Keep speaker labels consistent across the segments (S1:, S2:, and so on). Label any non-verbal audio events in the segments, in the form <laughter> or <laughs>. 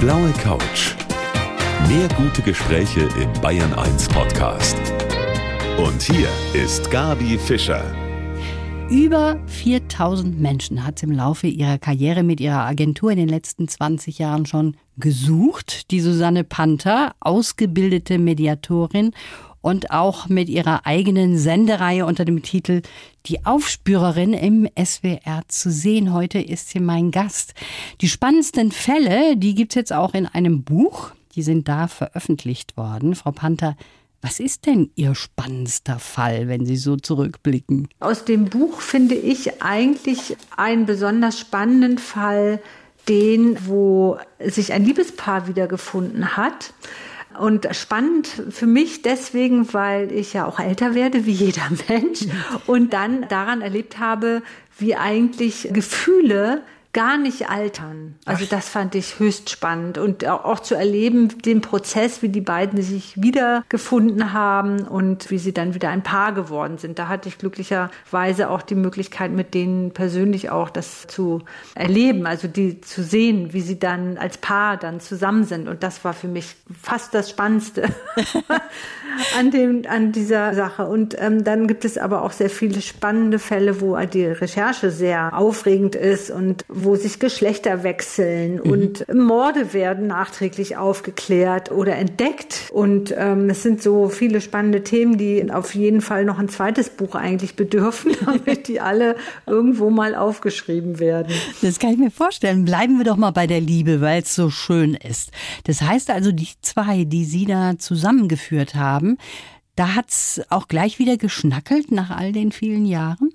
S1: blaue Couch. Mehr gute Gespräche im Bayern 1 Podcast. Und hier ist Gabi Fischer.
S2: Über 4000 Menschen hat im Laufe ihrer Karriere mit ihrer Agentur in den letzten 20 Jahren schon gesucht. Die Susanne Panther, ausgebildete Mediatorin und auch mit ihrer eigenen Sendereihe unter dem Titel Die Aufspürerin im SWR zu sehen. Heute ist sie mein Gast. Die spannendsten Fälle, die gibt's jetzt auch in einem Buch. Die sind da veröffentlicht worden. Frau Panther, was ist denn Ihr spannendster Fall, wenn Sie so zurückblicken?
S3: Aus dem Buch finde ich eigentlich einen besonders spannenden Fall, den, wo sich ein Liebespaar wiedergefunden hat. Und spannend für mich deswegen, weil ich ja auch älter werde, wie jeder <laughs> Mensch, und dann daran erlebt habe, wie eigentlich Gefühle gar nicht altern. Also Ach. das fand ich höchst spannend und auch, zu erleben, den Prozess, wie die beiden sich wiedergefunden haben und wie sie dann wieder ein Paar geworden sind. Da hatte ich glücklicherweise auch die Möglichkeit, mit denen persönlich auch das zu erleben, also die zu sehen, wie sie dann als Paar dann zusammen sind. Und das war für mich fast das Spannendste <laughs> an dem, an dieser Sache. Und ähm, dann gibt es aber auch sehr viele spannende Fälle, wo die Recherche sehr aufregend ist und wo sich Geschlechter wechseln mhm. und Morde werden nachträglich aufgeklärt oder entdeckt. Und ähm, es sind so viele spannende Themen, die auf jeden Fall noch ein zweites Buch eigentlich bedürfen, <laughs> damit die alle irgendwo mal aufgeschrieben werden.
S2: Das kann ich mir vorstellen. Bleiben wir doch mal bei der Liebe, weil es so schön ist. Das heißt also, die zwei, die Sie da zusammengeführt haben, da hat's auch gleich wieder geschnackelt nach all den vielen Jahren?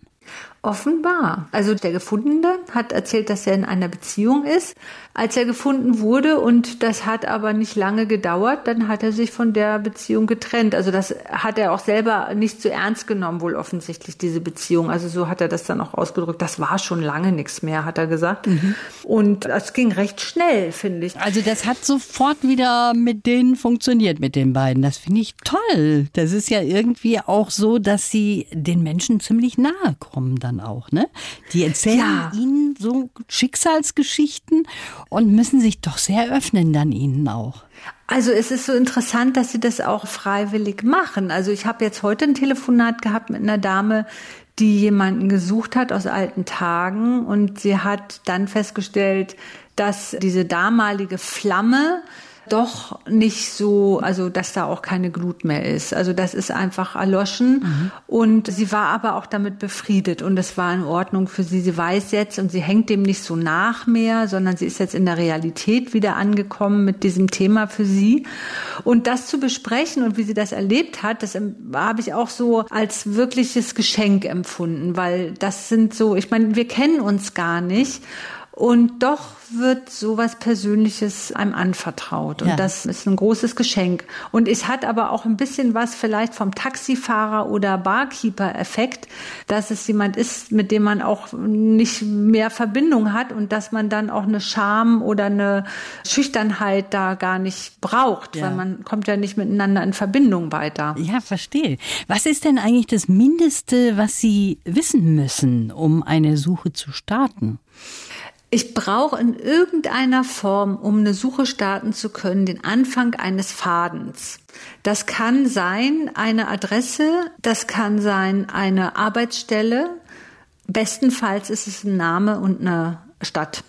S3: Offenbar. Also der Gefundene hat erzählt, dass er in einer Beziehung ist, als er gefunden wurde und das hat aber nicht lange gedauert. Dann hat er sich von der Beziehung getrennt. Also das hat er auch selber nicht so ernst genommen, wohl offensichtlich diese Beziehung. Also so hat er das dann auch ausgedrückt. Das war schon lange nichts mehr, hat er gesagt. Mhm. Und es ging recht schnell, finde ich.
S2: Also das hat sofort wieder mit denen funktioniert, mit den beiden. Das finde ich toll. Das ist ja irgendwie auch so, dass sie den Menschen ziemlich nahe kommen dann dann auch, ne? Die erzählen ja. ihnen so Schicksalsgeschichten und müssen sich doch sehr öffnen dann ihnen auch.
S3: Also es ist so interessant, dass sie das auch freiwillig machen. Also ich habe jetzt heute ein Telefonat gehabt mit einer Dame, die jemanden gesucht hat aus alten Tagen und sie hat dann festgestellt, dass diese damalige Flamme doch nicht so, also dass da auch keine Glut mehr ist. Also das ist einfach erloschen. Mhm. Und sie war aber auch damit befriedet und es war in Ordnung für sie. Sie weiß jetzt und sie hängt dem nicht so nach mehr, sondern sie ist jetzt in der Realität wieder angekommen mit diesem Thema für sie. Und das zu besprechen und wie sie das erlebt hat, das habe ich auch so als wirkliches Geschenk empfunden, weil das sind so, ich meine, wir kennen uns gar nicht. Und doch wird sowas Persönliches einem anvertraut. Und ja. das ist ein großes Geschenk. Und es hat aber auch ein bisschen was vielleicht vom Taxifahrer oder Barkeeper-Effekt, dass es jemand ist, mit dem man auch nicht mehr Verbindung hat und dass man dann auch eine Scham oder eine Schüchternheit da gar nicht braucht, ja. weil man kommt ja nicht miteinander in Verbindung weiter.
S2: Ja, verstehe. Was ist denn eigentlich das Mindeste, was Sie wissen müssen, um eine Suche zu starten?
S3: Ich brauche in irgendeiner Form, um eine Suche starten zu können, den Anfang eines Fadens. Das kann sein eine Adresse, das kann sein eine Arbeitsstelle. Bestenfalls ist es ein Name und eine Stadt.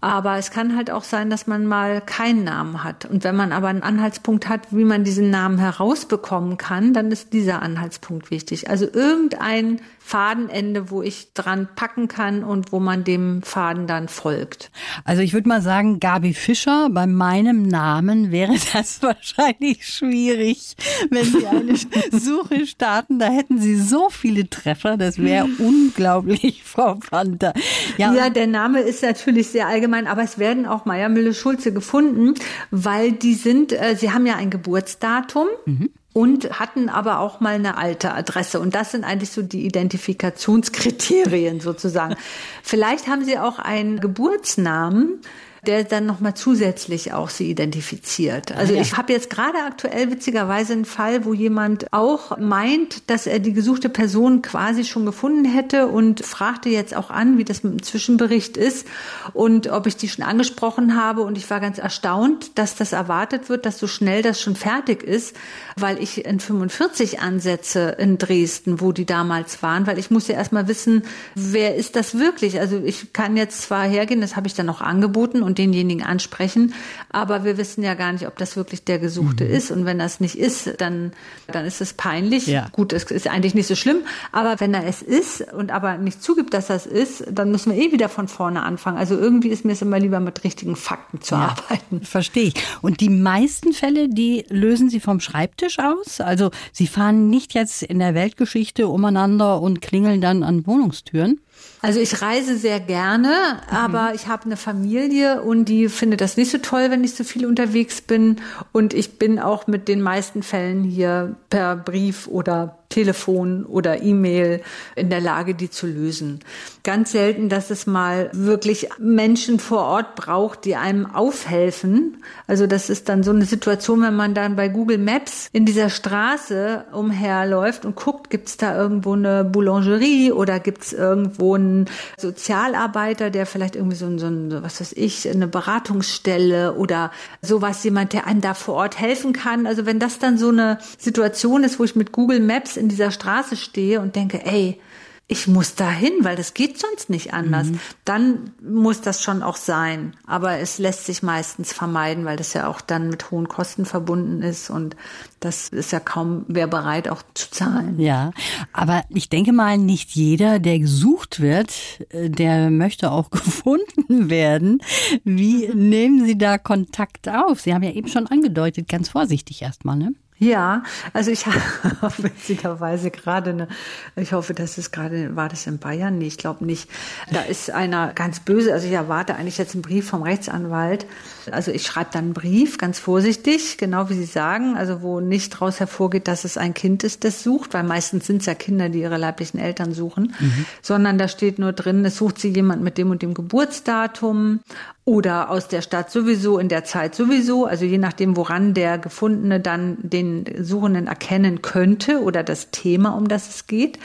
S3: Aber es kann halt auch sein, dass man mal keinen Namen hat. Und wenn man aber einen Anhaltspunkt hat, wie man diesen Namen herausbekommen kann, dann ist dieser Anhaltspunkt wichtig. Also irgendein Fadenende, wo ich dran packen kann und wo man dem Faden dann folgt.
S2: Also ich würde mal sagen, Gabi Fischer, bei meinem Namen wäre <laughs> das wahrscheinlich schwierig, wenn Sie eine <laughs> Suche starten. Da hätten Sie so viele Treffer, das wäre unglaublich, <laughs> Frau Panther.
S3: Ja, ja, der Name ist natürlich sehr allgemein, aber es werden auch Meier, Mülle, Schulze gefunden, weil die sind, äh, sie haben ja ein Geburtsdatum. Mhm und hatten aber auch mal eine alte Adresse. Und das sind eigentlich so die Identifikationskriterien sozusagen. <laughs> Vielleicht haben sie auch einen Geburtsnamen, der dann nochmal zusätzlich auch sie identifiziert. Also ja. ich habe jetzt gerade aktuell witzigerweise einen Fall, wo jemand auch meint, dass er die gesuchte Person quasi schon gefunden hätte und fragte jetzt auch an, wie das mit dem Zwischenbericht ist und ob ich die schon angesprochen habe. Und ich war ganz erstaunt, dass das erwartet wird, dass so schnell das schon fertig ist, weil ich in 45 ansetze in Dresden, wo die damals waren, weil ich muss ja erstmal wissen, wer ist das wirklich? Also ich kann jetzt zwar hergehen, das habe ich dann auch angeboten und denjenigen ansprechen, aber wir wissen ja gar nicht, ob das wirklich der Gesuchte mhm. ist. Und wenn das nicht ist, dann, dann ist es peinlich. Ja. Gut, es ist eigentlich nicht so schlimm, aber wenn er es ist und aber nicht zugibt, dass das ist, dann müssen wir eh wieder von vorne anfangen. Also irgendwie ist mir es immer lieber mit richtigen Fakten zu ja, arbeiten.
S2: Verstehe ich. Und die meisten Fälle, die lösen Sie vom Schreibtisch aus? Also Sie fahren nicht jetzt in der Weltgeschichte umeinander und klingeln dann an Wohnungstüren?
S3: Also ich reise sehr gerne, mhm. aber ich habe eine Familie und die findet das nicht so toll, wenn ich so viel unterwegs bin. Und ich bin auch mit den meisten Fällen hier per Brief oder Telefon oder E-Mail in der Lage, die zu lösen. Ganz selten, dass es mal wirklich Menschen vor Ort braucht, die einem aufhelfen. Also das ist dann so eine Situation, wenn man dann bei Google Maps in dieser Straße umherläuft und guckt, gibt es da irgendwo eine Boulangerie oder gibt es irgendwo einen Sozialarbeiter, der vielleicht irgendwie so ein, so ein, was weiß ich, eine Beratungsstelle oder sowas, jemand, der einem da vor Ort helfen kann. Also wenn das dann so eine Situation ist, wo ich mit Google Maps in dieser Straße stehe und denke, ey, ich muss dahin, weil das geht sonst nicht anders. Mhm. Dann muss das schon auch sein. Aber es lässt sich meistens vermeiden, weil das ja auch dann mit hohen Kosten verbunden ist und das ist ja kaum wer bereit auch zu zahlen.
S2: Ja, aber ich denke mal, nicht jeder, der gesucht wird, äh, der möchte auch <laughs> gefunden werden. Wie nehmen Sie da Kontakt auf? Sie haben ja eben schon angedeutet, ganz vorsichtig erstmal, ne?
S3: Ja, also ich <laughs> habe witzigerweise gerade eine, ich hoffe, das ist gerade, war das in Bayern? Nee, ich glaube nicht. Da ist einer ganz böse, also ich erwarte eigentlich jetzt einen Brief vom Rechtsanwalt. Also ich schreibe dann einen Brief, ganz vorsichtig, genau wie Sie sagen, also wo nicht daraus hervorgeht, dass es ein Kind ist, das sucht, weil meistens sind es ja Kinder, die ihre leiblichen Eltern suchen, mhm. sondern da steht nur drin, es sucht sie jemand mit dem und dem Geburtsdatum oder aus der Stadt sowieso, in der Zeit sowieso, also je nachdem, woran der Gefundene dann den Suchenden erkennen könnte oder das Thema, um das es geht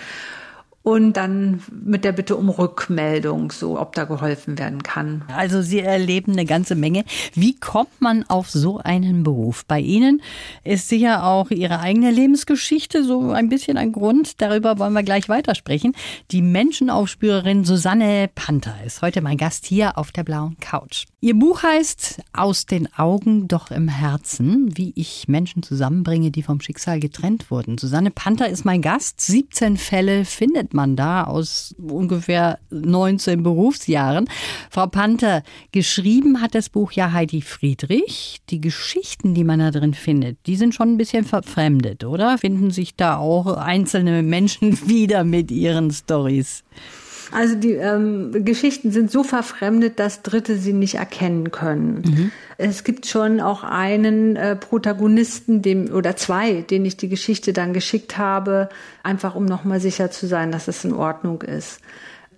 S3: und dann mit der Bitte um Rückmeldung, so ob da geholfen werden kann.
S2: Also Sie erleben eine ganze Menge. Wie kommt man auf so einen Beruf? Bei Ihnen ist sicher auch Ihre eigene Lebensgeschichte so ein bisschen ein Grund. Darüber wollen wir gleich weitersprechen. Die Menschenaufspürerin Susanne Panther ist heute mein Gast hier auf der blauen Couch. Ihr Buch heißt Aus den Augen, doch im Herzen, wie ich Menschen zusammenbringe, die vom Schicksal getrennt wurden. Susanne Panther ist mein Gast. 17 Fälle findet man man da aus ungefähr 19 Berufsjahren. Frau Panther, geschrieben hat das Buch ja Heidi Friedrich. Die Geschichten, die man da drin findet, die sind schon ein bisschen verfremdet, oder? Finden sich da auch einzelne Menschen <laughs> wieder mit ihren Stories?
S3: Also die ähm, Geschichten sind so verfremdet, dass Dritte sie nicht erkennen können. Mhm. Es gibt schon auch einen äh, Protagonisten, dem oder zwei, den ich die Geschichte dann geschickt habe, einfach um nochmal sicher zu sein, dass es in Ordnung ist.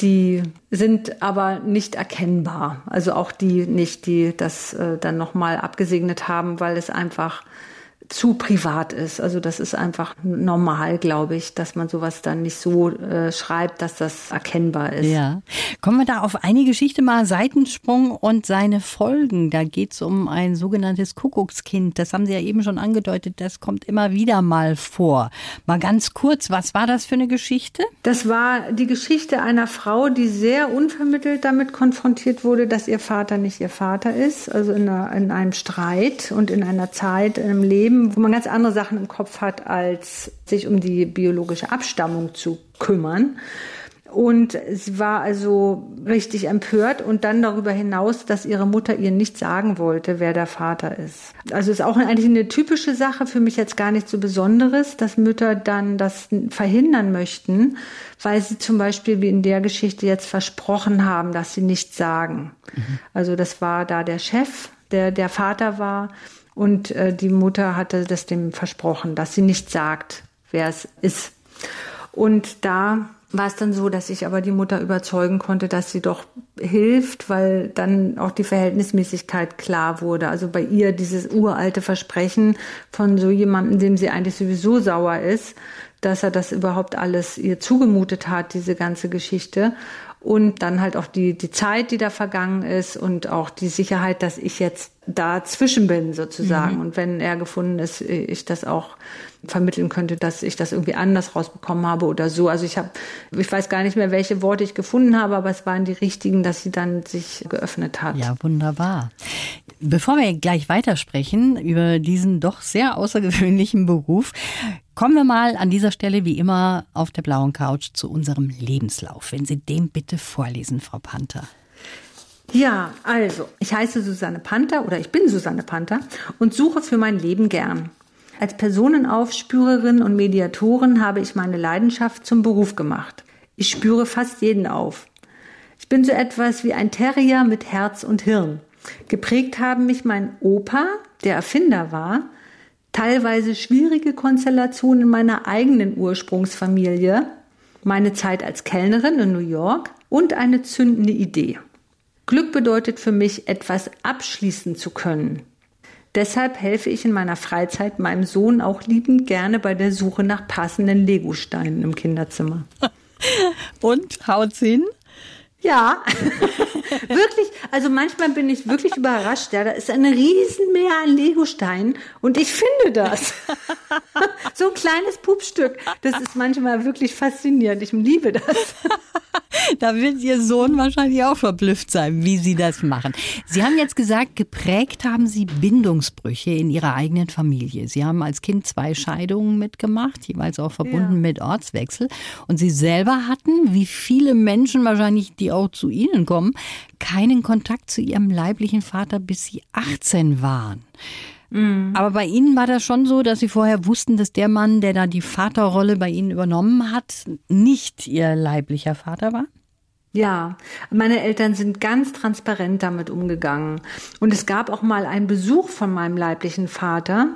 S3: Die sind aber nicht erkennbar. Also auch die nicht, die das äh, dann nochmal abgesegnet haben, weil es einfach zu privat ist. Also das ist einfach normal, glaube ich, dass man sowas dann nicht so äh, schreibt, dass das erkennbar ist.
S2: Ja. Kommen wir da auf eine Geschichte mal, Seitensprung und seine Folgen. Da geht es um ein sogenanntes Kuckuckskind. Das haben Sie ja eben schon angedeutet, das kommt immer wieder mal vor. Mal ganz kurz, was war das für eine Geschichte?
S3: Das war die Geschichte einer Frau, die sehr unvermittelt damit konfrontiert wurde, dass ihr Vater nicht ihr Vater ist. Also in, einer, in einem Streit und in einer Zeit, in einem Leben, wo man ganz andere Sachen im Kopf hat, als sich um die biologische Abstammung zu kümmern. Und sie war also richtig empört und dann darüber hinaus, dass ihre Mutter ihr nicht sagen wollte, wer der Vater ist. Also ist auch eigentlich eine typische Sache, für mich jetzt gar nicht so Besonderes, dass Mütter dann das verhindern möchten, weil sie zum Beispiel wie in der Geschichte jetzt versprochen haben, dass sie nichts sagen. Mhm. Also das war da der Chef, der der Vater war und äh, die Mutter hatte das dem versprochen, dass sie nicht sagt, wer es ist. Und da war es dann so, dass ich aber die Mutter überzeugen konnte, dass sie doch hilft, weil dann auch die Verhältnismäßigkeit klar wurde. Also bei ihr dieses uralte Versprechen von so jemandem, dem sie eigentlich sowieso sauer ist, dass er das überhaupt alles ihr zugemutet hat, diese ganze Geschichte und dann halt auch die, die Zeit, die da vergangen ist und auch die Sicherheit, dass ich jetzt dazwischen bin sozusagen. Mhm. Und wenn er gefunden ist, ich das auch vermitteln könnte, dass ich das irgendwie anders rausbekommen habe oder so. Also ich habe, ich weiß gar nicht mehr, welche Worte ich gefunden habe, aber es waren die richtigen, dass sie dann sich geöffnet hat.
S2: Ja, wunderbar. Bevor wir gleich weitersprechen über diesen doch sehr außergewöhnlichen Beruf, Kommen wir mal an dieser Stelle wie immer auf der blauen Couch zu unserem Lebenslauf. Wenn Sie den bitte vorlesen, Frau Panther.
S3: Ja, also, ich heiße Susanne Panther oder ich bin Susanne Panther und suche für mein Leben gern. Als Personenaufspürerin und Mediatorin habe ich meine Leidenschaft zum Beruf gemacht. Ich spüre fast jeden auf. Ich bin so etwas wie ein Terrier mit Herz und Hirn. Geprägt haben mich mein Opa, der Erfinder war, teilweise schwierige Konstellationen in meiner eigenen Ursprungsfamilie, meine Zeit als Kellnerin in New York und eine zündende Idee. Glück bedeutet für mich, etwas abschließen zu können. Deshalb helfe ich in meiner Freizeit meinem Sohn auch liebend gerne bei der Suche nach passenden Legosteinen im Kinderzimmer. <laughs>
S2: Und haut's hin?
S3: Ja, <laughs> wirklich. Also manchmal bin ich wirklich überrascht. Ja, da ist ein Riesenmeer an Legosteinen und ich finde das. <laughs> so ein kleines Pupstück. Das ist manchmal wirklich faszinierend. Ich liebe das. <laughs>
S2: da wird Ihr Sohn wahrscheinlich auch verblüfft sein, wie Sie das machen. Sie haben jetzt gesagt, geprägt haben Sie Bindungsbrüche in Ihrer eigenen Familie. Sie haben als Kind zwei Scheidungen mitgemacht, jeweils auch verbunden ja. mit Ortswechsel. Und Sie selber hatten, wie viele Menschen wahrscheinlich, die auch zu Ihnen kommen, keinen Kontakt zu Ihrem leiblichen Vater, bis Sie 18 waren. Mhm. Aber bei Ihnen war das schon so, dass Sie vorher wussten, dass der Mann, der da die Vaterrolle bei Ihnen übernommen hat, nicht Ihr leiblicher Vater war?
S3: Ja, meine Eltern sind ganz transparent damit umgegangen. Und es gab auch mal einen Besuch von meinem leiblichen Vater.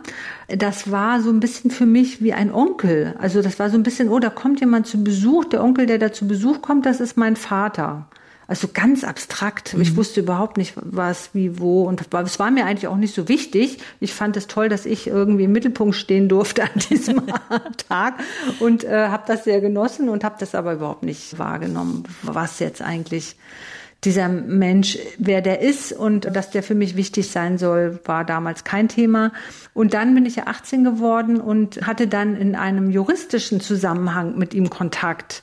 S3: Das war so ein bisschen für mich wie ein Onkel. Also das war so ein bisschen, oh, da kommt jemand zu Besuch. Der Onkel, der da zu Besuch kommt, das ist mein Vater. Also ganz abstrakt. Mhm. Ich wusste überhaupt nicht, was, wie, wo. Und es war mir eigentlich auch nicht so wichtig. Ich fand es toll, dass ich irgendwie im Mittelpunkt stehen durfte an diesem <laughs> Tag und äh, habe das sehr genossen und habe das aber überhaupt nicht wahrgenommen, was jetzt eigentlich dieser Mensch, wer der ist und dass der für mich wichtig sein soll, war damals kein Thema. Und dann bin ich ja 18 geworden und hatte dann in einem juristischen Zusammenhang mit ihm Kontakt.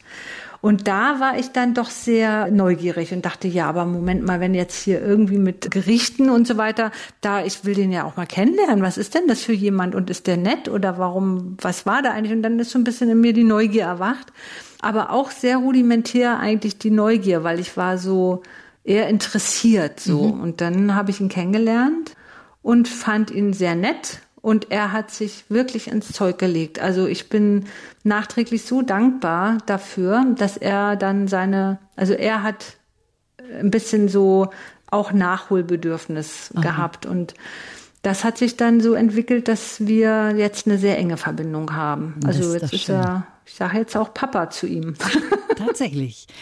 S3: Und da war ich dann doch sehr neugierig und dachte, ja, aber Moment mal, wenn jetzt hier irgendwie mit Gerichten und so weiter, da, ich will den ja auch mal kennenlernen. Was ist denn das für jemand und ist der nett oder warum, was war da eigentlich? Und dann ist so ein bisschen in mir die Neugier erwacht. Aber auch sehr rudimentär eigentlich die Neugier, weil ich war so eher interessiert so. Mhm. Und dann habe ich ihn kennengelernt und fand ihn sehr nett und er hat sich wirklich ins Zeug gelegt. Also ich bin nachträglich so dankbar dafür, dass er dann seine, also er hat ein bisschen so auch Nachholbedürfnis Aha. gehabt und das hat sich dann so entwickelt, dass wir jetzt eine sehr enge Verbindung haben. Also jetzt ist er ich sage jetzt auch Papa zu ihm. <laughs>
S2: Tatsächlich. <laughs>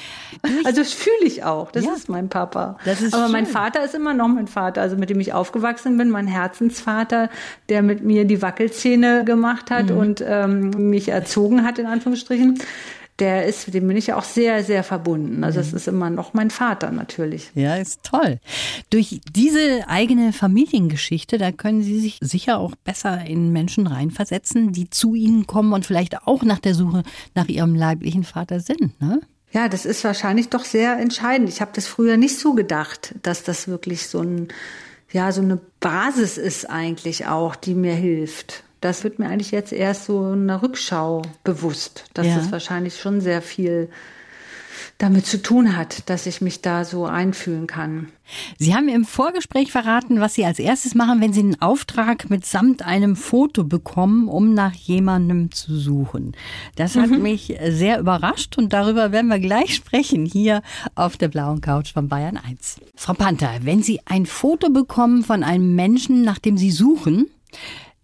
S3: Also das fühle ich auch. Das ja. ist mein Papa. Das ist Aber schön. mein Vater ist immer noch mein Vater, also mit dem ich aufgewachsen bin, mein Herzensvater, der mit mir die Wackelzähne gemacht hat mhm. und ähm, mich erzogen hat, in Anführungsstrichen der ist, dem bin ich ja auch sehr, sehr verbunden. Also es mhm. ist immer noch mein Vater natürlich.
S2: Ja, ist toll. Durch diese eigene Familiengeschichte, da können Sie sich sicher auch besser in Menschen reinversetzen, die zu Ihnen kommen und vielleicht auch nach der Suche nach ihrem leiblichen Vater sind, ne?
S3: Ja, das ist wahrscheinlich doch sehr entscheidend. Ich habe das früher nicht so gedacht, dass das wirklich so ein ja, so eine Basis ist eigentlich auch, die mir hilft. Das wird mir eigentlich jetzt erst so in der Rückschau bewusst, dass ja. das wahrscheinlich schon sehr viel damit zu tun hat, dass ich mich da so einfühlen kann.
S2: Sie haben im Vorgespräch verraten, was Sie als erstes machen, wenn Sie einen Auftrag mitsamt einem Foto bekommen, um nach jemandem zu suchen. Das hat mhm. mich sehr überrascht und darüber werden wir gleich sprechen hier auf der blauen Couch von Bayern 1. Frau Panther, wenn Sie ein Foto bekommen von einem Menschen, nach dem Sie suchen,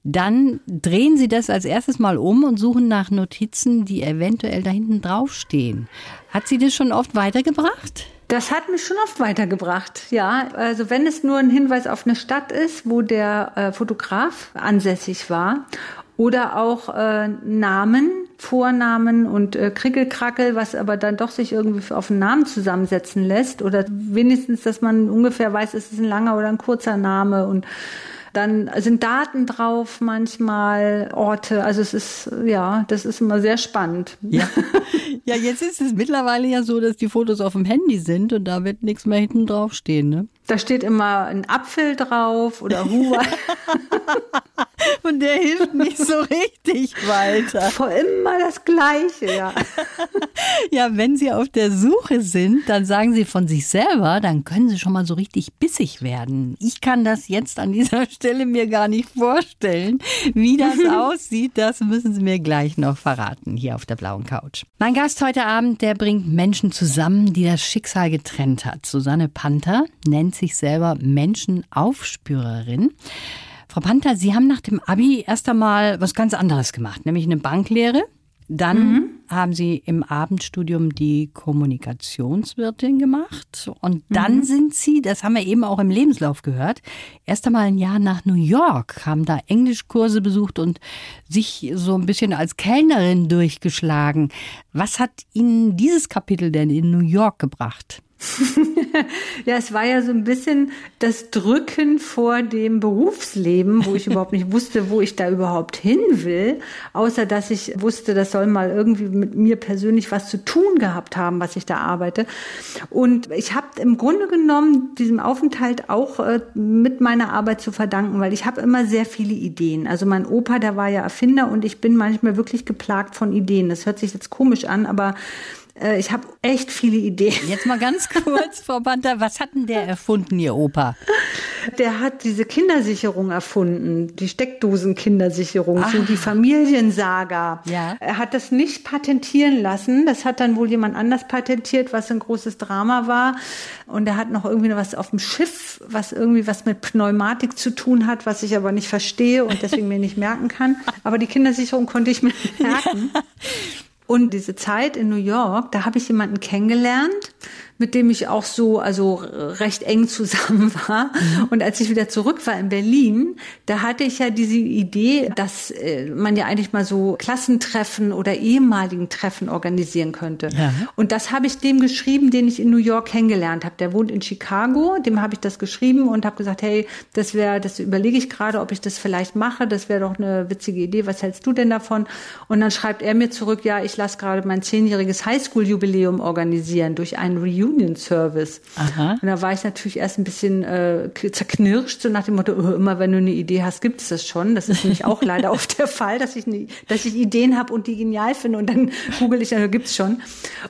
S2: dann drehen Sie das als erstes mal um und suchen nach Notizen, die eventuell da hinten draufstehen. Hat Sie das schon oft weitergebracht?
S3: Das hat mich schon oft weitergebracht, ja. Also wenn es nur ein Hinweis auf eine Stadt ist, wo der äh, Fotograf ansässig war oder auch äh, Namen, Vornamen und äh, Krickelkrackel, was aber dann doch sich irgendwie auf einen Namen zusammensetzen lässt oder wenigstens, dass man ungefähr weiß, ist es ein langer oder ein kurzer Name und dann sind Daten drauf, manchmal Orte. Also es ist, ja, das ist immer sehr spannend.
S2: Ja. <laughs> ja, jetzt ist es mittlerweile ja so, dass die Fotos auf dem Handy sind und da wird nichts mehr hinten drauf stehen, ne?
S3: Da steht immer ein Apfel drauf oder Huber. <laughs>
S2: Und der hilft nicht so <laughs> richtig weiter.
S3: Vor immer das Gleiche, ja. <laughs>
S2: ja, wenn Sie auf der Suche sind, dann sagen Sie von sich selber, dann können Sie schon mal so richtig bissig werden. Ich kann das jetzt an dieser <laughs> Stelle mir gar nicht vorstellen. Wie das aussieht, das müssen Sie mir gleich noch verraten, hier auf der blauen Couch. Mein Gast heute Abend, der bringt Menschen zusammen, die das Schicksal getrennt hat. Susanne Panther nennt sich selber Menschenaufspürerin. Frau Panther, Sie haben nach dem Abi erst einmal was ganz anderes gemacht, nämlich eine Banklehre. Dann mhm. haben Sie im Abendstudium die Kommunikationswirtin gemacht. Und dann mhm. sind Sie, das haben wir eben auch im Lebenslauf gehört, erst einmal ein Jahr nach New York, haben da Englischkurse besucht und sich so ein bisschen als Kellnerin durchgeschlagen. Was hat Ihnen dieses Kapitel denn in New York gebracht? <laughs>
S3: ja, es war ja so ein bisschen das Drücken vor dem Berufsleben, wo ich überhaupt nicht wusste, wo ich da überhaupt hin will, außer dass ich wusste, das soll mal irgendwie mit mir persönlich was zu tun gehabt haben, was ich da arbeite. Und ich habe im Grunde genommen diesem Aufenthalt auch äh, mit meiner Arbeit zu verdanken, weil ich habe immer sehr viele Ideen. Also mein Opa, der war ja Erfinder und ich bin manchmal wirklich geplagt von Ideen. Das hört sich jetzt komisch an, aber äh, ich habe echt viele Ideen.
S2: Jetzt mal ganz <laughs> kurz, Frau Panther, was hat denn der erfunden, Ihr Opa?
S3: Der hat diese Kindersicherung erfunden, die Steckdosen-Kindersicherung, so die Familiensaga. Ja. Er hat das nicht patentieren lassen. Das hat dann wohl jemand anders patentiert, was ein großes Drama war. Und er hat noch irgendwie was auf dem Schiff, was irgendwie was mit Pneumatik zu tun hat, was ich aber nicht verstehe und deswegen mir nicht merken kann. Aber die Kindersicherung konnte ich mir <laughs> merken. Ja. Und diese Zeit in New York, da habe ich jemanden kennengelernt, mit dem ich auch so, also recht eng zusammen <laughs> war. Mhm. Und als ich wieder zurück war in Berlin, da hatte ich ja diese Idee, dass äh, man ja eigentlich mal so Klassentreffen oder ehemaligen Treffen organisieren könnte. Ja. Und das habe ich dem geschrieben, den ich in New York kennengelernt habe. Der wohnt in Chicago, dem habe ich das geschrieben und habe gesagt, hey, das wäre, das überlege ich gerade, ob ich das vielleicht mache. Das wäre doch eine witzige Idee. Was hältst du denn davon? Und dann schreibt er mir zurück, ja, ich lasse gerade mein zehnjähriges Highschool-Jubiläum organisieren durch einen Reunion Union Service. Aha. Und da war ich natürlich erst ein bisschen äh, zerknirscht, so nach dem Motto, oh, immer wenn du eine Idee hast, gibt es das schon. Das ist nämlich auch leider <laughs> oft der Fall, dass ich, ne, dass ich Ideen habe und die genial finde und dann <laughs> google ich, also gibt's schon.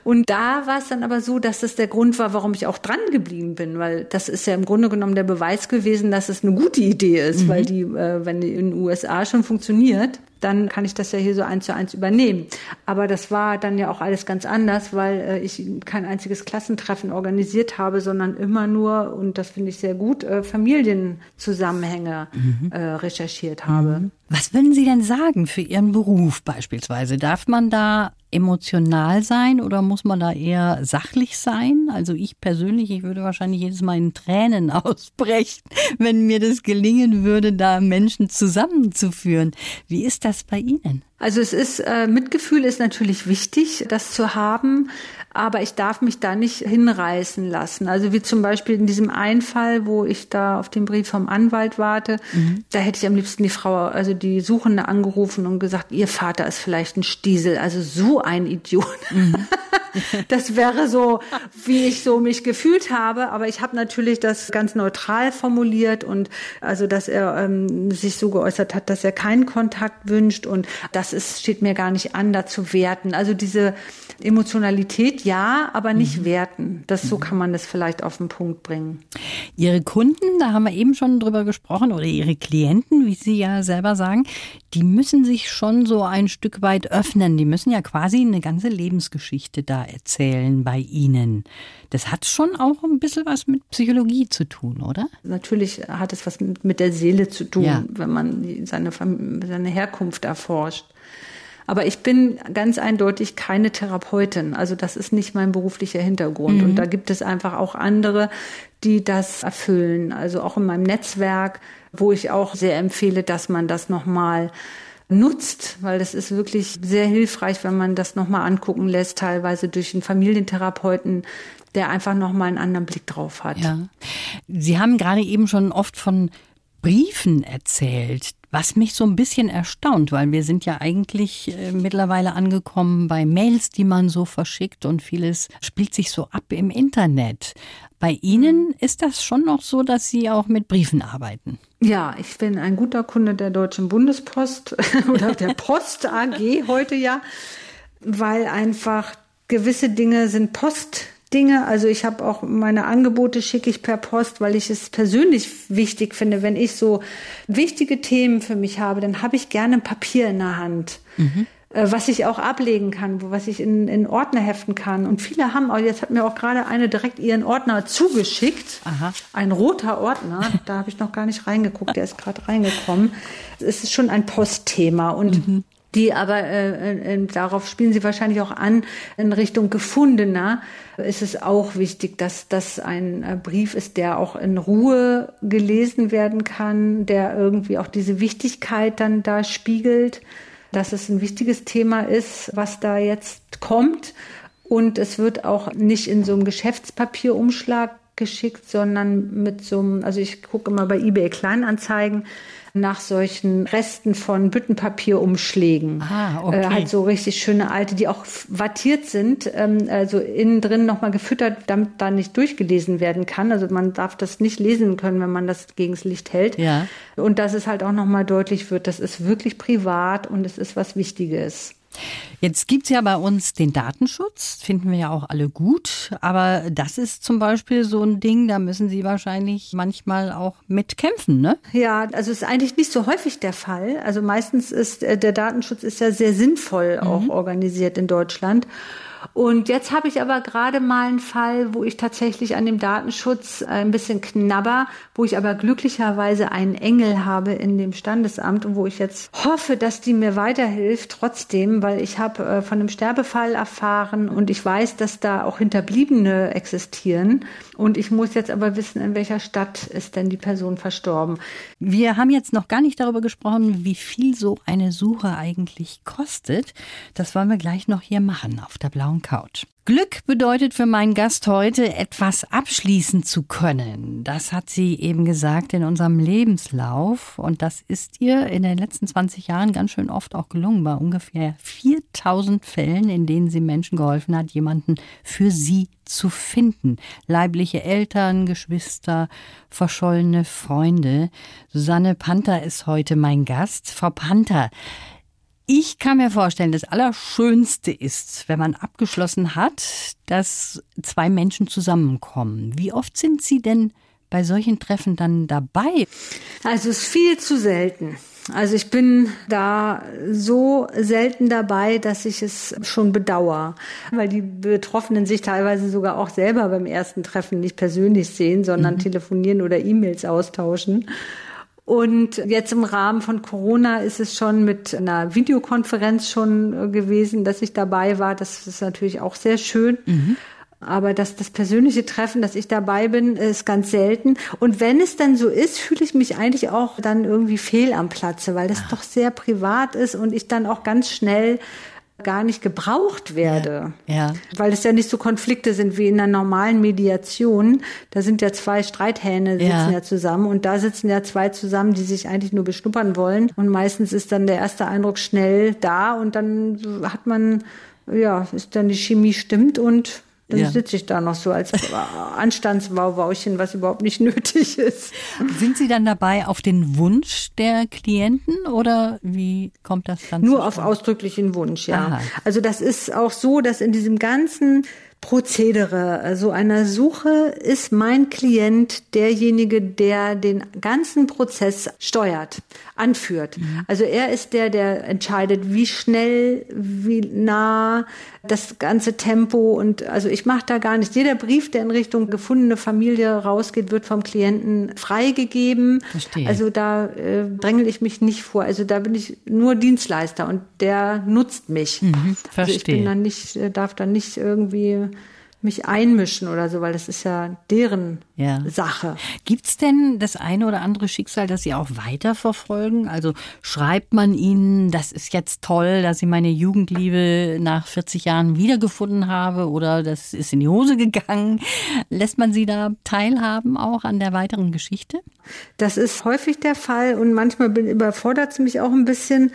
S3: Und da war es dann aber so, dass das der Grund war, warum ich auch dran geblieben bin, weil das ist ja im Grunde genommen der Beweis gewesen, dass es eine gute Idee ist, mhm. weil die, äh, wenn die in den USA schon funktioniert, dann kann ich das ja hier so eins zu eins übernehmen. Aber das war dann ja auch alles ganz anders, weil äh, ich kein einziges Klassentreffen organisiert habe, sondern immer nur, und das finde ich sehr gut, äh, Familienzusammenhänge mhm. äh, recherchiert habe. Mhm.
S2: Was würden Sie denn sagen für Ihren Beruf beispielsweise? Darf man da emotional sein oder muss man da eher sachlich sein? Also ich persönlich, ich würde wahrscheinlich jedes Mal in Tränen <laughs> ausbrechen, wenn mir das gelingen würde, da Menschen zusammenzuführen. Wie ist das bei Ihnen?
S3: Also es ist, äh, Mitgefühl ist natürlich wichtig, das zu haben, aber ich darf mich da nicht hinreißen lassen. Also wie zum Beispiel in diesem Einfall, wo ich da auf den Brief vom Anwalt warte, mhm. da hätte ich am liebsten die Frau, also die Suchende angerufen und gesagt, ihr Vater ist vielleicht ein Stiesel, also so ein Idiot. Mhm. <laughs> das wäre so, wie ich so mich gefühlt habe, aber ich habe natürlich das ganz neutral formuliert und also, dass er ähm, sich so geäußert hat, dass er keinen Kontakt wünscht und das das ist, steht mir gar nicht an, da zu werten. Also diese Emotionalität ja, aber nicht mhm. werten. Das, so mhm. kann man das vielleicht auf den Punkt bringen.
S2: Ihre Kunden, da haben wir eben schon drüber gesprochen, oder Ihre Klienten, wie Sie ja selber sagen, die müssen sich schon so ein Stück weit öffnen. Die müssen ja quasi eine ganze Lebensgeschichte da erzählen bei Ihnen. Das hat schon auch ein bisschen was mit Psychologie zu tun, oder?
S3: Natürlich hat es was mit der Seele zu tun, ja. wenn man seine, seine Herkunft erforscht. Aber ich bin ganz eindeutig keine Therapeutin. Also das ist nicht mein beruflicher Hintergrund. Mhm. Und da gibt es einfach auch andere, die das erfüllen. Also auch in meinem Netzwerk, wo ich auch sehr empfehle, dass man das nochmal nutzt, weil das ist wirklich sehr hilfreich, wenn man das nochmal angucken lässt, teilweise durch einen Familientherapeuten, der einfach nochmal einen anderen Blick drauf hat.
S2: Ja. Sie haben gerade eben schon oft von Briefen erzählt. Was mich so ein bisschen erstaunt, weil wir sind ja eigentlich äh, mittlerweile angekommen bei Mails, die man so verschickt und vieles spielt sich so ab im Internet. Bei Ihnen ist das schon noch so, dass Sie auch mit Briefen arbeiten?
S3: Ja, ich bin ein guter Kunde der Deutschen Bundespost <laughs> oder der <laughs> Post AG heute ja, weil einfach gewisse Dinge sind Post Dinge. Also ich habe auch meine Angebote schicke ich per Post, weil ich es persönlich wichtig finde. Wenn ich so wichtige Themen für mich habe, dann habe ich gerne Papier in der Hand. Mhm was ich auch ablegen kann, was ich in, in Ordner heften kann. Und viele haben auch, jetzt hat mir auch gerade eine direkt ihren Ordner zugeschickt. Aha. Ein roter Ordner, <laughs> da habe ich noch gar nicht reingeguckt, der ist gerade reingekommen. Es ist schon ein Postthema und mhm die aber äh, äh, darauf spielen sie wahrscheinlich auch an in Richtung gefundener ist es auch wichtig, dass das ein äh, Brief ist, der auch in Ruhe gelesen werden kann, der irgendwie auch diese Wichtigkeit dann da spiegelt, dass es ein wichtiges Thema ist, was da jetzt kommt. Und es wird auch nicht in so einem Geschäftspapierumschlag geschickt, sondern mit so einem, also ich gucke immer bei eBay Kleinanzeigen, nach solchen Resten von Büttenpapierumschlägen. Ah, okay. Äh, halt so richtig schöne alte, die auch wattiert sind, ähm, also innen drin nochmal gefüttert, damit da nicht durchgelesen werden kann. Also man darf das nicht lesen können, wenn man das gegens Licht hält. Ja. Und dass es halt auch nochmal deutlich wird, das ist wirklich privat und es ist was Wichtiges.
S2: Jetzt gibt es ja bei uns den Datenschutz, finden wir ja auch alle gut. Aber das ist zum Beispiel so ein Ding, da müssen Sie wahrscheinlich manchmal auch mitkämpfen, ne?
S3: Ja, also ist eigentlich nicht so häufig der Fall. Also meistens ist äh, der Datenschutz ist ja sehr sinnvoll auch mhm. organisiert in Deutschland. Und jetzt habe ich aber gerade mal einen Fall, wo ich tatsächlich an dem Datenschutz äh, ein bisschen knabber, wo ich aber glücklicherweise einen Engel habe in dem Standesamt und wo ich jetzt hoffe, dass die mir weiterhilft trotzdem, weil ich habe äh, von einem Sterbefall erfahren und ich weiß, dass da auch Hinterbliebene existieren. Und ich muss jetzt aber wissen, in welcher Stadt ist denn die Person verstorben.
S2: Wir haben jetzt noch gar nicht darüber gesprochen, wie viel so eine Suche eigentlich kostet. Das wollen wir gleich noch hier machen auf der blauen Couch. Glück bedeutet für meinen Gast heute, etwas abschließen zu können. Das hat sie eben gesagt in unserem Lebenslauf. Und das ist ihr in den letzten 20 Jahren ganz schön oft auch gelungen. Bei ungefähr 4000 Fällen, in denen sie Menschen geholfen hat, jemanden für sie zu finden. Leibliche Eltern, Geschwister, verschollene Freunde. Susanne Panther ist heute mein Gast. Frau Panther, ich kann mir vorstellen, das Allerschönste ist, wenn man abgeschlossen hat, dass zwei Menschen zusammenkommen. Wie oft sind Sie denn bei solchen Treffen dann dabei?
S3: Also es ist viel zu selten. Also ich bin da so selten dabei, dass ich es schon bedauere, weil die Betroffenen sich teilweise sogar auch selber beim ersten Treffen nicht persönlich sehen, sondern mhm. telefonieren oder E-Mails austauschen. Und jetzt im Rahmen von Corona ist es schon mit einer Videokonferenz schon äh, gewesen, dass ich dabei war. Das ist natürlich auch sehr schön. Mhm. Aber das, das persönliche Treffen, dass ich dabei bin, ist ganz selten. Und wenn es dann so ist, fühle ich mich eigentlich auch dann irgendwie fehl am Platze, weil das doch sehr privat ist und ich dann auch ganz schnell gar nicht gebraucht werde. Ja, ja. Weil es ja nicht so Konflikte sind wie in einer normalen Mediation. Da sind ja zwei Streithähne sitzen ja. ja zusammen und da sitzen ja zwei zusammen, die sich eigentlich nur beschnuppern wollen. Und meistens ist dann der erste Eindruck schnell da und dann hat man, ja, ist dann die Chemie stimmt und dann ja. sitze ich da noch so als <laughs> Anstandswauwauchen, was überhaupt nicht nötig ist.
S2: Sind Sie dann dabei auf den Wunsch der Klienten oder wie kommt das dann?
S3: Nur auf ausdrücklichen Wunsch, ja. Aha. Also das ist auch so, dass in diesem ganzen Prozedere so einer Suche ist mein Klient derjenige, der den ganzen Prozess steuert, anführt. Mhm. Also er ist der, der entscheidet, wie schnell, wie nah das ganze Tempo und also ich mache da gar nichts. Jeder Brief, der in Richtung gefundene Familie rausgeht, wird vom Klienten freigegeben. Verstehe. Also da äh, drängel ich mich nicht vor. Also da bin ich nur Dienstleister und der nutzt mich. Mhm, verstehe. Also ich bin dann nicht, äh, darf dann nicht irgendwie mich einmischen oder so, weil das ist ja deren ja. Sache.
S2: Gibt's denn das eine oder andere Schicksal, das Sie auch weiterverfolgen? Also schreibt man Ihnen, das ist jetzt toll, dass ich meine Jugendliebe nach 40 Jahren wiedergefunden habe oder das ist in die Hose gegangen. Lässt man Sie da teilhaben auch an der weiteren Geschichte?
S3: Das ist häufig der Fall und manchmal überfordert es mich auch ein bisschen.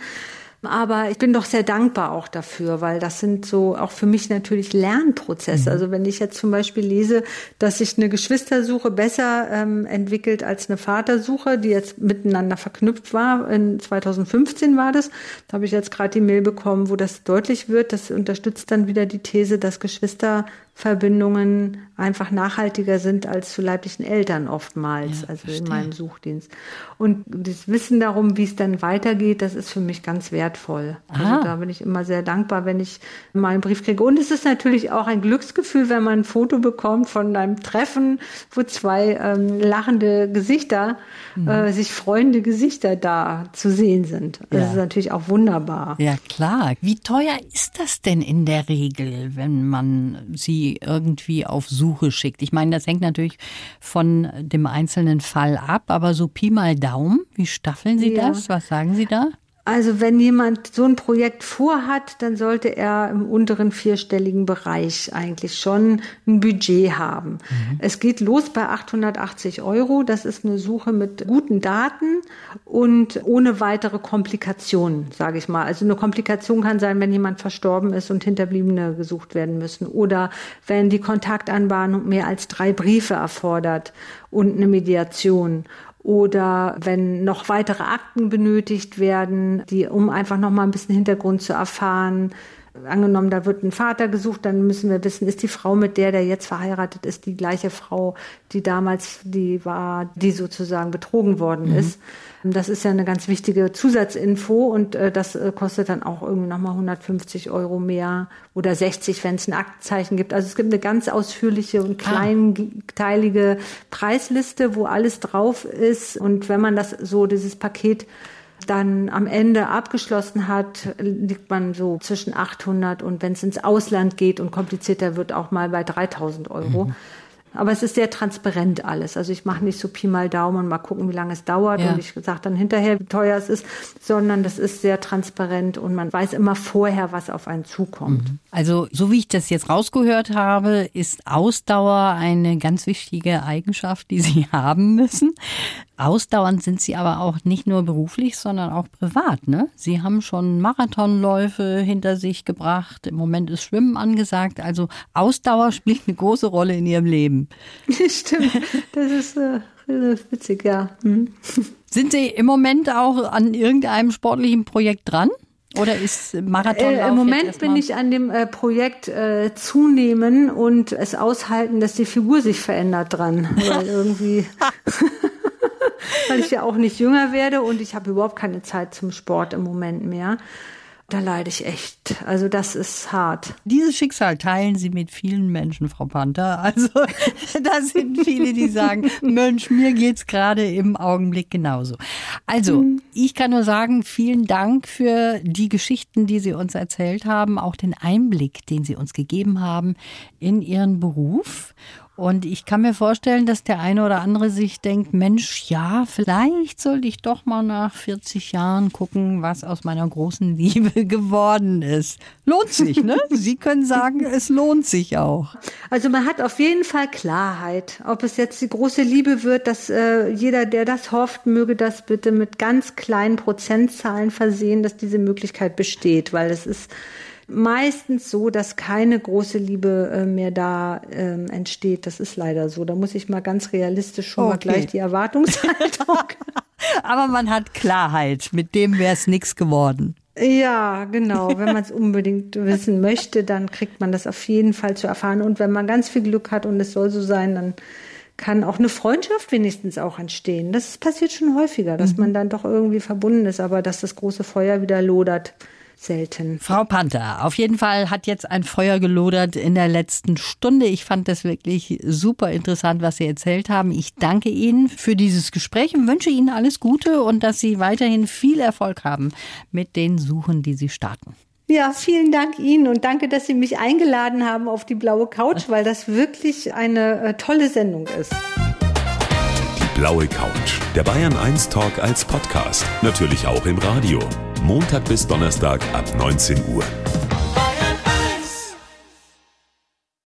S3: Aber ich bin doch sehr dankbar auch dafür, weil das sind so auch für mich natürlich Lernprozesse. Mhm. Also wenn ich jetzt zum Beispiel lese, dass sich eine Geschwistersuche besser ähm, entwickelt als eine Vatersuche, die jetzt miteinander verknüpft war, in 2015 war das, da habe ich jetzt gerade die Mail bekommen, wo das deutlich wird. Das unterstützt dann wieder die These, dass Geschwister Verbindungen einfach nachhaltiger sind als zu leiblichen Eltern oftmals, ja, also verstehe. in meinem Suchdienst. Und das Wissen darum, wie es dann weitergeht, das ist für mich ganz wertvoll. Also ah. Also da bin ich immer sehr dankbar, wenn ich mal einen Brief kriege. Und es ist natürlich auch ein Glücksgefühl, wenn man ein Foto bekommt von einem Treffen, wo zwei ähm, lachende Gesichter, mhm. äh, sich freunde Gesichter da zu sehen sind. Das ja. ist natürlich auch wunderbar.
S2: Ja, klar. Wie teuer ist das denn in der Regel, wenn man sie irgendwie auf Suche schickt. Ich meine, das hängt natürlich von dem einzelnen Fall ab, aber so Pi mal Daumen, wie staffeln Sie ja. das? Was sagen Sie da?
S3: Also wenn jemand so ein Projekt vorhat, dann sollte er im unteren vierstelligen Bereich eigentlich schon ein Budget haben. Mhm. Es geht los bei 880 Euro. Das ist eine Suche mit guten Daten und ohne weitere Komplikationen, sage ich mal. Also eine Komplikation kann sein, wenn jemand verstorben ist und Hinterbliebene gesucht werden müssen oder wenn die Kontaktanbahnung mehr als drei Briefe erfordert und eine Mediation oder wenn noch weitere Akten benötigt werden, die, um einfach noch mal ein bisschen Hintergrund zu erfahren. Angenommen, da wird ein Vater gesucht, dann müssen wir wissen, ist die Frau, mit der der jetzt verheiratet ist, die gleiche Frau, die damals die war, die sozusagen betrogen worden mhm. ist. Das ist ja eine ganz wichtige Zusatzinfo und äh, das äh, kostet dann auch irgendwie nochmal 150 Euro mehr oder 60, wenn es ein Aktzeichen gibt. Also es gibt eine ganz ausführliche und ah. kleinteilige Preisliste, wo alles drauf ist. Und wenn man das so, dieses Paket dann am Ende abgeschlossen hat, liegt man so zwischen 800 und wenn es ins Ausland geht und komplizierter wird, auch mal bei 3000 Euro. Mhm. Aber es ist sehr transparent alles. Also ich mache nicht so Pi mal Daumen und mal gucken, wie lange es dauert ja. und ich sage dann hinterher, wie teuer es ist, sondern das ist sehr transparent und man weiß immer vorher, was auf einen zukommt. Mhm.
S2: Also so wie ich das jetzt rausgehört habe, ist Ausdauer eine ganz wichtige Eigenschaft, die Sie <laughs> haben müssen. Ausdauernd sind Sie aber auch nicht nur beruflich, sondern auch privat. Ne? Sie haben schon Marathonläufe hinter sich gebracht. Im Moment ist Schwimmen angesagt. Also Ausdauer spielt eine große Rolle in Ihrem Leben. <laughs>
S3: Stimmt, das ist äh, witzig, ja. Hm.
S2: Sind Sie im Moment auch an irgendeinem sportlichen Projekt dran? Oder ist Marathon?
S3: Äh, Im Moment bin ich an dem äh, Projekt äh, zunehmen und es aushalten, dass die Figur sich verändert dran. <laughs> Weil irgendwie, <laughs> weil ich ja auch nicht jünger werde und ich habe überhaupt keine Zeit zum Sport im Moment mehr da leide ich echt. Also das ist hart.
S2: Dieses Schicksal teilen Sie mit vielen Menschen, Frau Panther. Also <laughs> da sind viele, die sagen, Mensch, mir geht's gerade im Augenblick genauso. Also hm. ich kann nur sagen, vielen Dank für die Geschichten, die Sie uns erzählt haben, auch den Einblick, den Sie uns gegeben haben in Ihren Beruf. Und ich kann mir vorstellen, dass der eine oder andere sich denkt, Mensch, ja, vielleicht sollte ich doch mal nach 40 Jahren gucken, was aus meiner großen Liebe <laughs> geworden ist. Lohnt sich, ne? Sie können sagen, es lohnt sich auch.
S3: Also man hat auf jeden Fall Klarheit. Ob es jetzt die große Liebe wird, dass äh, jeder, der das hofft, möge das bitte mit ganz kleinen Prozentzahlen versehen, dass diese Möglichkeit besteht, weil es ist meistens so, dass keine große Liebe äh, mehr da ähm, entsteht. Das ist leider so. Da muss ich mal ganz realistisch schon okay. mal gleich die Erwartungshaltung. <laughs> <laughs>
S2: Aber man hat Klarheit. Mit dem wäre es nichts geworden.
S3: Ja, genau. Wenn man es <laughs> unbedingt wissen möchte, dann kriegt man das auf jeden Fall zu erfahren. Und wenn man ganz viel Glück hat und es soll so sein, dann kann auch eine Freundschaft wenigstens auch entstehen. Das passiert schon häufiger, dass mhm. man dann doch irgendwie verbunden ist, aber dass das große Feuer wieder lodert, selten.
S2: Frau Panther, auf jeden Fall hat jetzt ein Feuer gelodert in der letzten Stunde. Ich fand das wirklich super interessant, was Sie erzählt haben. Ich danke Ihnen für dieses Gespräch und wünsche Ihnen alles Gute und dass Sie weiterhin viel Erfolg haben mit den Suchen, die Sie starten.
S3: Ja, vielen Dank Ihnen und danke, dass Sie mich eingeladen haben auf die blaue Couch, weil das wirklich eine äh, tolle Sendung ist.
S1: Die blaue Couch, der Bayern 1 Talk als Podcast, natürlich auch im Radio. Montag bis Donnerstag ab 19 Uhr.